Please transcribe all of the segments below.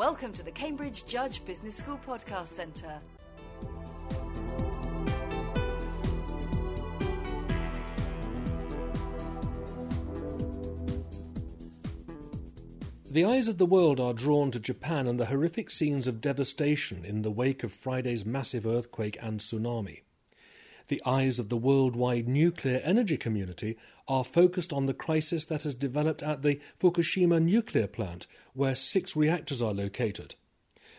Welcome to the Cambridge Judge Business School Podcast Centre. The eyes of the world are drawn to Japan and the horrific scenes of devastation in the wake of Friday's massive earthquake and tsunami. The eyes of the worldwide nuclear energy community are focused on the crisis that has developed at the Fukushima nuclear plant, where six reactors are located.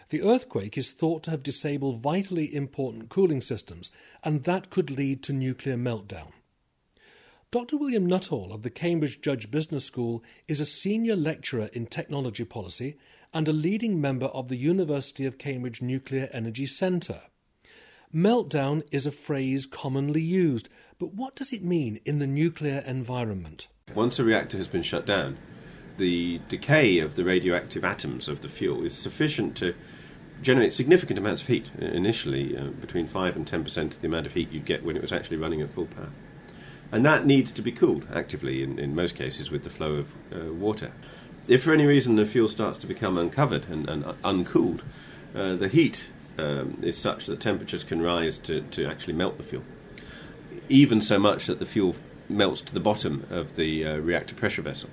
The earthquake is thought to have disabled vitally important cooling systems, and that could lead to nuclear meltdown. Dr. William Nuttall of the Cambridge Judge Business School is a senior lecturer in technology policy and a leading member of the University of Cambridge Nuclear Energy Centre. Meltdown is a phrase commonly used, but what does it mean in the nuclear environment? Once a reactor has been shut down, the decay of the radioactive atoms of the fuel is sufficient to generate significant amounts of heat initially, uh, between 5 and 10% of the amount of heat you'd get when it was actually running at full power. And that needs to be cooled actively in, in most cases with the flow of uh, water. If for any reason the fuel starts to become uncovered and, and uncooled, uh, the heat um, is such that temperatures can rise to, to actually melt the fuel. Even so much that the fuel melts to the bottom of the uh, reactor pressure vessel,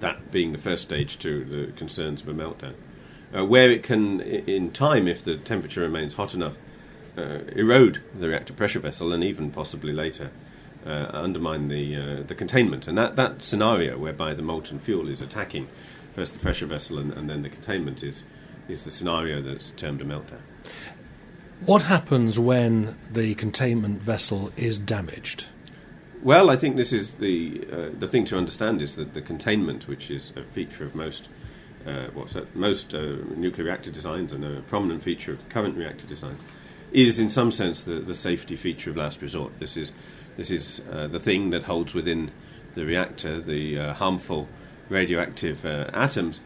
that being the first stage to the concerns of a meltdown. Uh, where it can, in time, if the temperature remains hot enough, uh, erode the reactor pressure vessel and even possibly later uh, undermine the uh, the containment. And that, that scenario whereby the molten fuel is attacking first the pressure vessel and, and then the containment is is the scenario that's termed a meltdown. What happens when the containment vessel is damaged? Well, I think this is the uh, the thing to understand is that the containment, which is a feature of most uh, what's that, most uh, nuclear reactor designs and a prominent feature of current reactor designs, is in some sense the, the safety feature of last resort. This is this is uh, the thing that holds within the reactor the uh, harmful radioactive uh, atoms,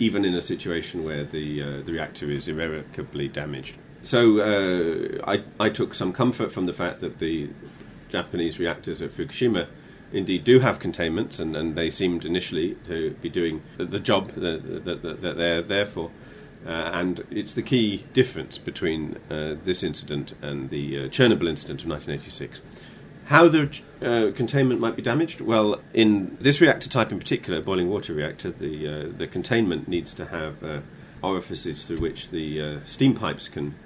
even in a situation where the uh, the reactor is irrevocably damaged. So uh, I I took some comfort from the fact that the Japanese reactors at Fukushima indeed do have containment, and, and they seemed initially to be doing the job that, that, that, they're there for. Uh, and it's the key difference between uh, this incident and the uh, Chernobyl incident of 1986. How the uh, containment might be damaged? Well, in this reactor type in particular, boiling water reactor, the uh, the containment needs to have uh, orifices through which the uh, steam pipes can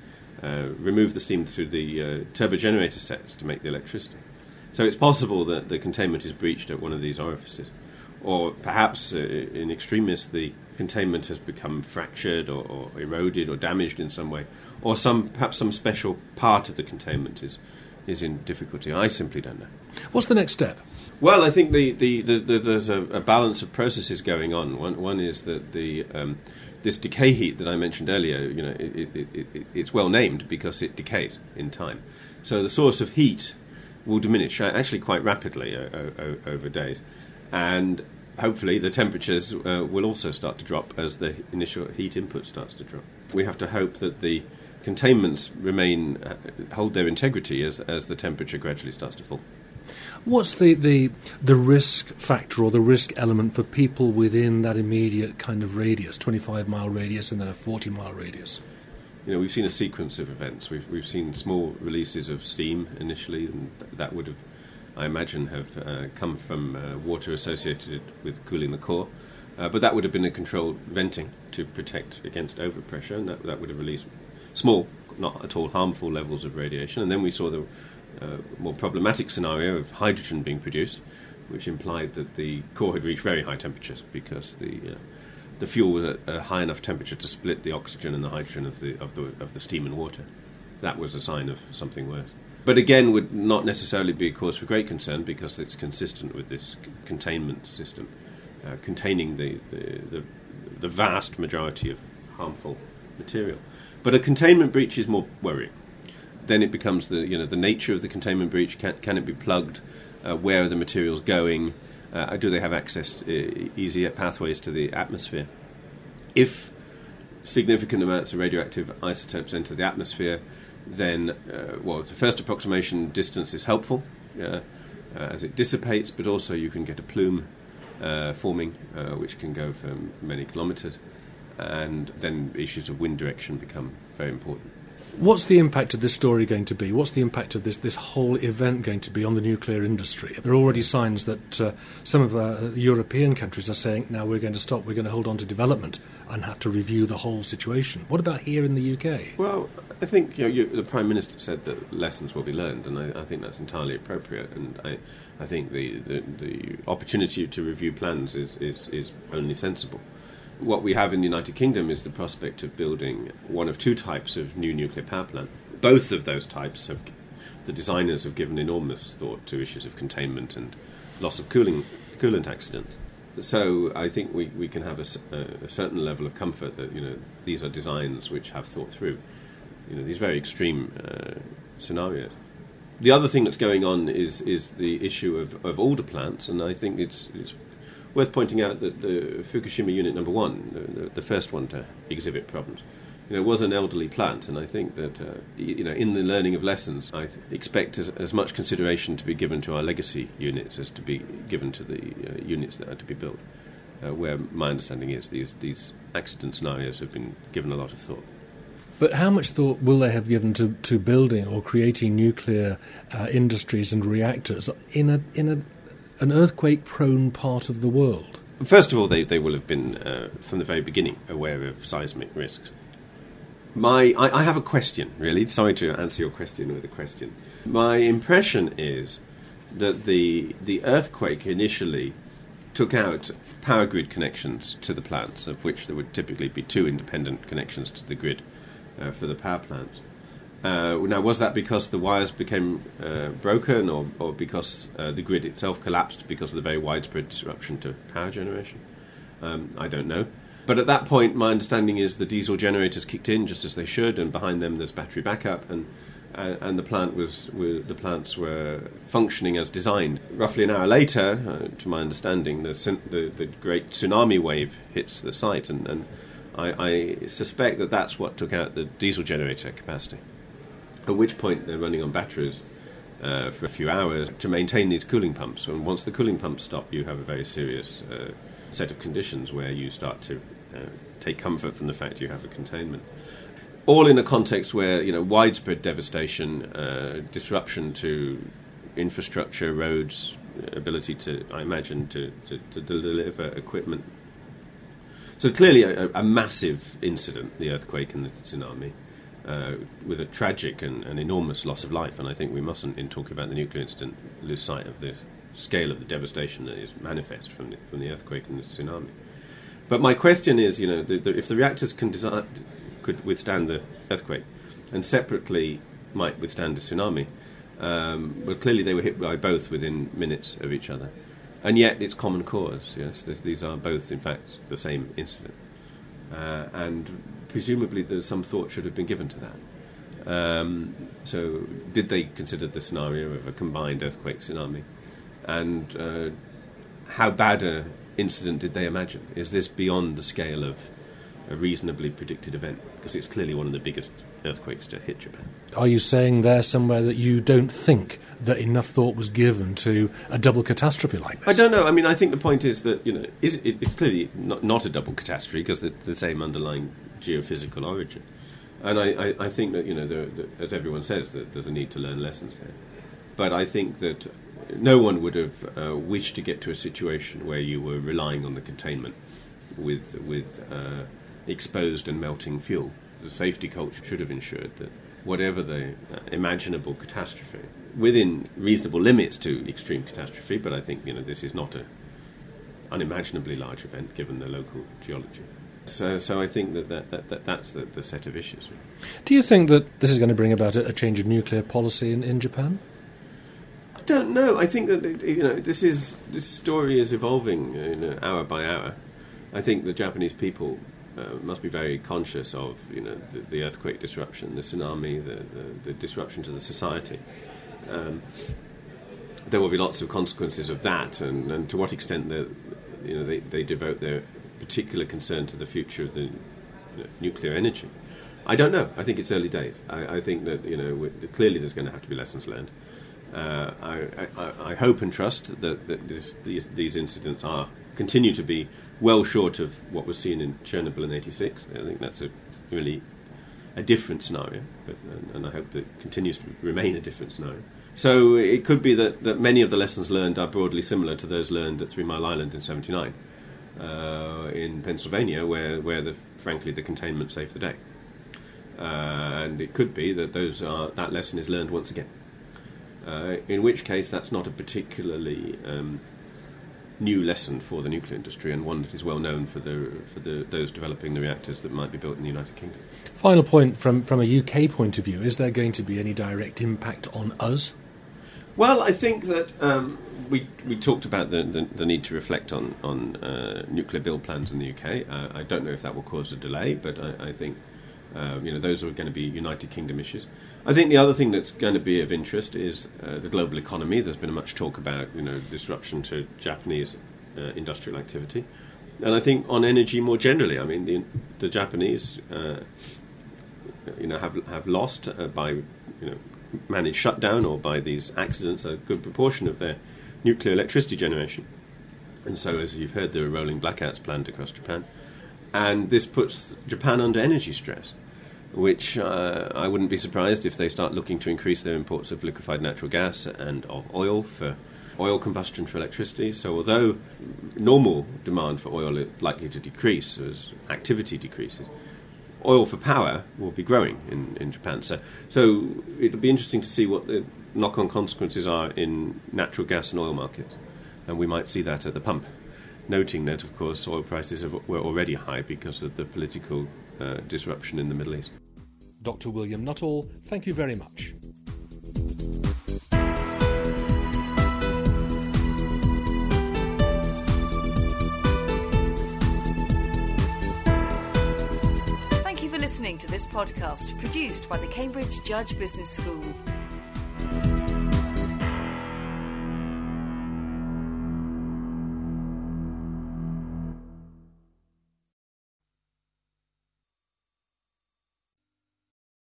uh, remove the steam through the uh, turbo generator sets to make the electricity. So it's possible that the containment is breached at one of these orifices, or perhaps in extremis the containment has become fractured or, or eroded or damaged in some way, or some perhaps some special part of the containment is is in difficulty. I simply don't know. What's the next step? Well, I think the, the, the, the there's a, a, balance of processes going on. One, one is that the um, this decay heat that I mentioned earlier, you know, it, it, it, it's well named because it decays in time. So the source of heat will diminish actually quite rapidly over days, and hopefully the temperatures uh, will also start to drop as the initial heat input starts to drop. We have to hope that the containments remain uh, hold their integrity as as the temperature gradually starts to fall. What's the, the the risk factor or the risk element for people within that immediate kind of radius, twenty five mile radius, and then a forty mile radius? You know, we've seen a sequence of events. We've we've seen small releases of steam initially, and th- that would have, I imagine, have uh, come from uh, water associated with cooling the core. Uh, but that would have been a controlled venting to protect against overpressure, and that, that would have released small, not at all harmful levels of radiation. And then we saw the uh, more problematic scenario of hydrogen being produced, which implied that the core had reached very high temperatures because the uh, the fuel was at a high enough temperature to split the oxygen and the hydrogen of the of the of the steam and water. That was a sign of something worse. But again, would not necessarily be a cause for great concern because it's consistent with this c- containment system, uh, containing the, the, the the vast majority of harmful material. But a containment breach is more worrying. Then it becomes the you know the nature of the containment breach. Can, can it be plugged? Uh, where are the materials going? Uh, do they have access to, uh, easier pathways to the atmosphere? If significant amounts of radioactive isotopes enter the atmosphere, then uh, well, the first approximation distance is helpful uh, as it dissipates, but also you can get a plume uh, forming, which can go for many kilometres. And then issues of wind direction become very important. What's the impact of this story going to be? What's the impact of this, this whole event going to be on the nuclear industry? There are already signs that uh, some of uh, European countries are saying, now we're going to stop, we're going to hold on to development and have to review the whole situation. What about here in the UK? Well, I think you know, you, the Prime Minister said that lessons will be learned, and I, I think that's entirely appropriate. And I, I think the, the, the opportunity to review plans is, is, is only sensible. What we have in the United Kingdom is the prospect of building one of two types of new nuclear power plant. Both of those types have the designers have given enormous thought to issues of containment and loss of cooling coolant accidents. So I think we, we can have a, a, certain level of comfort that you know these are designs which have thought through you know these very extreme uh, scenarios. The other thing that's going on is is the issue of, of older plants, and I think it's, it's worth pointing out that the Fukushima unit number one, the, the first one to exhibit problems, you know, was an elderly plant, and I think that uh, you know, in the learning of lessons, I expect as, as, much consideration to be given to our legacy units as to be given to the uh, units that are to be built. Uh, where my understanding is these these accident scenarios have been given a lot of thought. But how much thought will they have given to, to building or creating nuclear uh, industries and reactors in a in a an earthquake prone part of the world? First of all, they, they will have been, uh, from the very beginning, aware of seismic risks. My, I, I, have a question, really. Sorry to answer your question with a question. My impression is that the, the earthquake initially took out power grid connections to the plants, of which there would typically be two independent connections to the grid uh, for the power plants. Uh, now, was that because the wires became uh, broken or, or because uh, the grid itself collapsed because of the very widespread disruption to power generation? Um, I don't know. But at that point, my understanding is the diesel generators kicked in just as they should, and behind them there's battery backup, and uh, and the plant was, the plants were functioning as designed. Roughly an hour later, uh, to my understanding, the, the, the great tsunami wave hits the site, and, and I, I suspect that that's what took out the diesel generator capacity at which point they're running on batteries uh, for a few hours to maintain these cooling pumps. And once the cooling pumps stop, you have a very serious uh, set of conditions where you start to uh, take comfort from the fact you have a containment. All in a context where you know widespread devastation, uh, disruption to infrastructure, roads, ability to, I imagine, to, to, to deliver equipment. So clearly, a, a massive incident, the earthquake and the tsunami uh, with a tragic and, enormous loss of life. And I think we mustn't, in talking about the nuclear incident, lose sight of the scale of the devastation that is manifest from the, from the earthquake and the tsunami. But my question is, you know, the, the, if the reactors can design, could withstand the earthquake, and separately might withstand a tsunami, um, well, clearly they were hit by both within minutes of each other, and yet it's common cause. Yes, these are both, in fact, the same incident, uh, and presumably some thought should have been given to that. Um, so, did they consider the scenario of a combined earthquake tsunami? And uh, how bad an incident did they imagine? Is this beyond the scale of a reasonably predicted event? Because it's clearly one of the biggest earthquakes to hit Japan. Are you saying there somewhere that you don't think that enough thought was given to a double catastrophe like this? I don't know. I mean, I think the point is that you know is it, it's clearly not, not, a double catastrophe because the, the same underlying geophysical origin. And I, I, I think that, you know, there, as everyone says, that there's a need to learn lessons here. But I think that no one would have uh, wished to get to a situation where you were relying on the containment with, with uh, exposed and melting fuel. The safety culture should have ensured that whatever the uh, imaginable catastrophe, within reasonable limits to extreme catastrophe, but I think you know this is not an unimaginably large event given the local geology. So, so I think that, that, that, that that's the, the set of issues. Do you think that this is going to bring about a, a change of nuclear policy in, in Japan? I don't know. I think that you know this is this story is evolving you know, hour by hour. I think the Japanese people uh, must be very conscious of you know the, the earthquake disruption, the tsunami, the, the, the disruption to the society. Um, there will be lots of consequences of that, and, and to what extent you know they, they devote their particular concern to the future of the you know, nuclear energy. I don't know. I think it's early days. I, I think that you know clearly there's going to have to be lessons learned. Uh, I, I, I, hope and trust that, that this, these, these, incidents are continue to be well short of what was seen in Chernobyl in '86. I think that's a really a different scenario, but, and, and I hope that it continues to remain a different scenario. So it could be that, that many of the lessons learned are broadly similar to those learned at Three Mile Island in '79 uh, in Pennsylvania, where, where the, frankly the containment saved the day. Uh, and it could be that those are, that lesson is learned once again. Uh, in which case, that's not a particularly um, new lesson for the nuclear industry, and one that is well known for the for the, those developing the reactors that might be built in the United Kingdom. Final point from from a UK point of view: is there going to be any direct impact on us? Well, I think that um, we we talked about the, the, the, need to reflect on on uh, nuclear build plans in the UK. Uh, I don't know if that will cause a delay, but I, I think uh, you know, those are going to be United Kingdom issues. I think the other thing that's going to be of interest is uh, the global economy. There's been much talk about you know disruption to Japanese uh, industrial activity, and I think on energy more generally. I mean, the, the Japanese, uh, you know, have have lost by you know managed shutdown or by these accidents a good proportion of their nuclear electricity generation, and so as you've heard, there are rolling blackouts planned across Japan and this puts Japan under energy stress which uh, I wouldn't be surprised if they start looking to increase their imports of liquefied natural gas and of oil for oil combustion for electricity. So, although normal demand for oil is likely to decrease as activity decreases, oil for power will be growing in, in Japan. So, so it'll be interesting to see what the knock on consequences are in natural gas and oil markets. And we might see that at the pump. Noting that, of course, oil prices have, were already high because of the political uh, disruption in the Middle East. Dr. William Nuttall, thank you very much. Listening to this podcast produced by the Cambridge Judge Business School.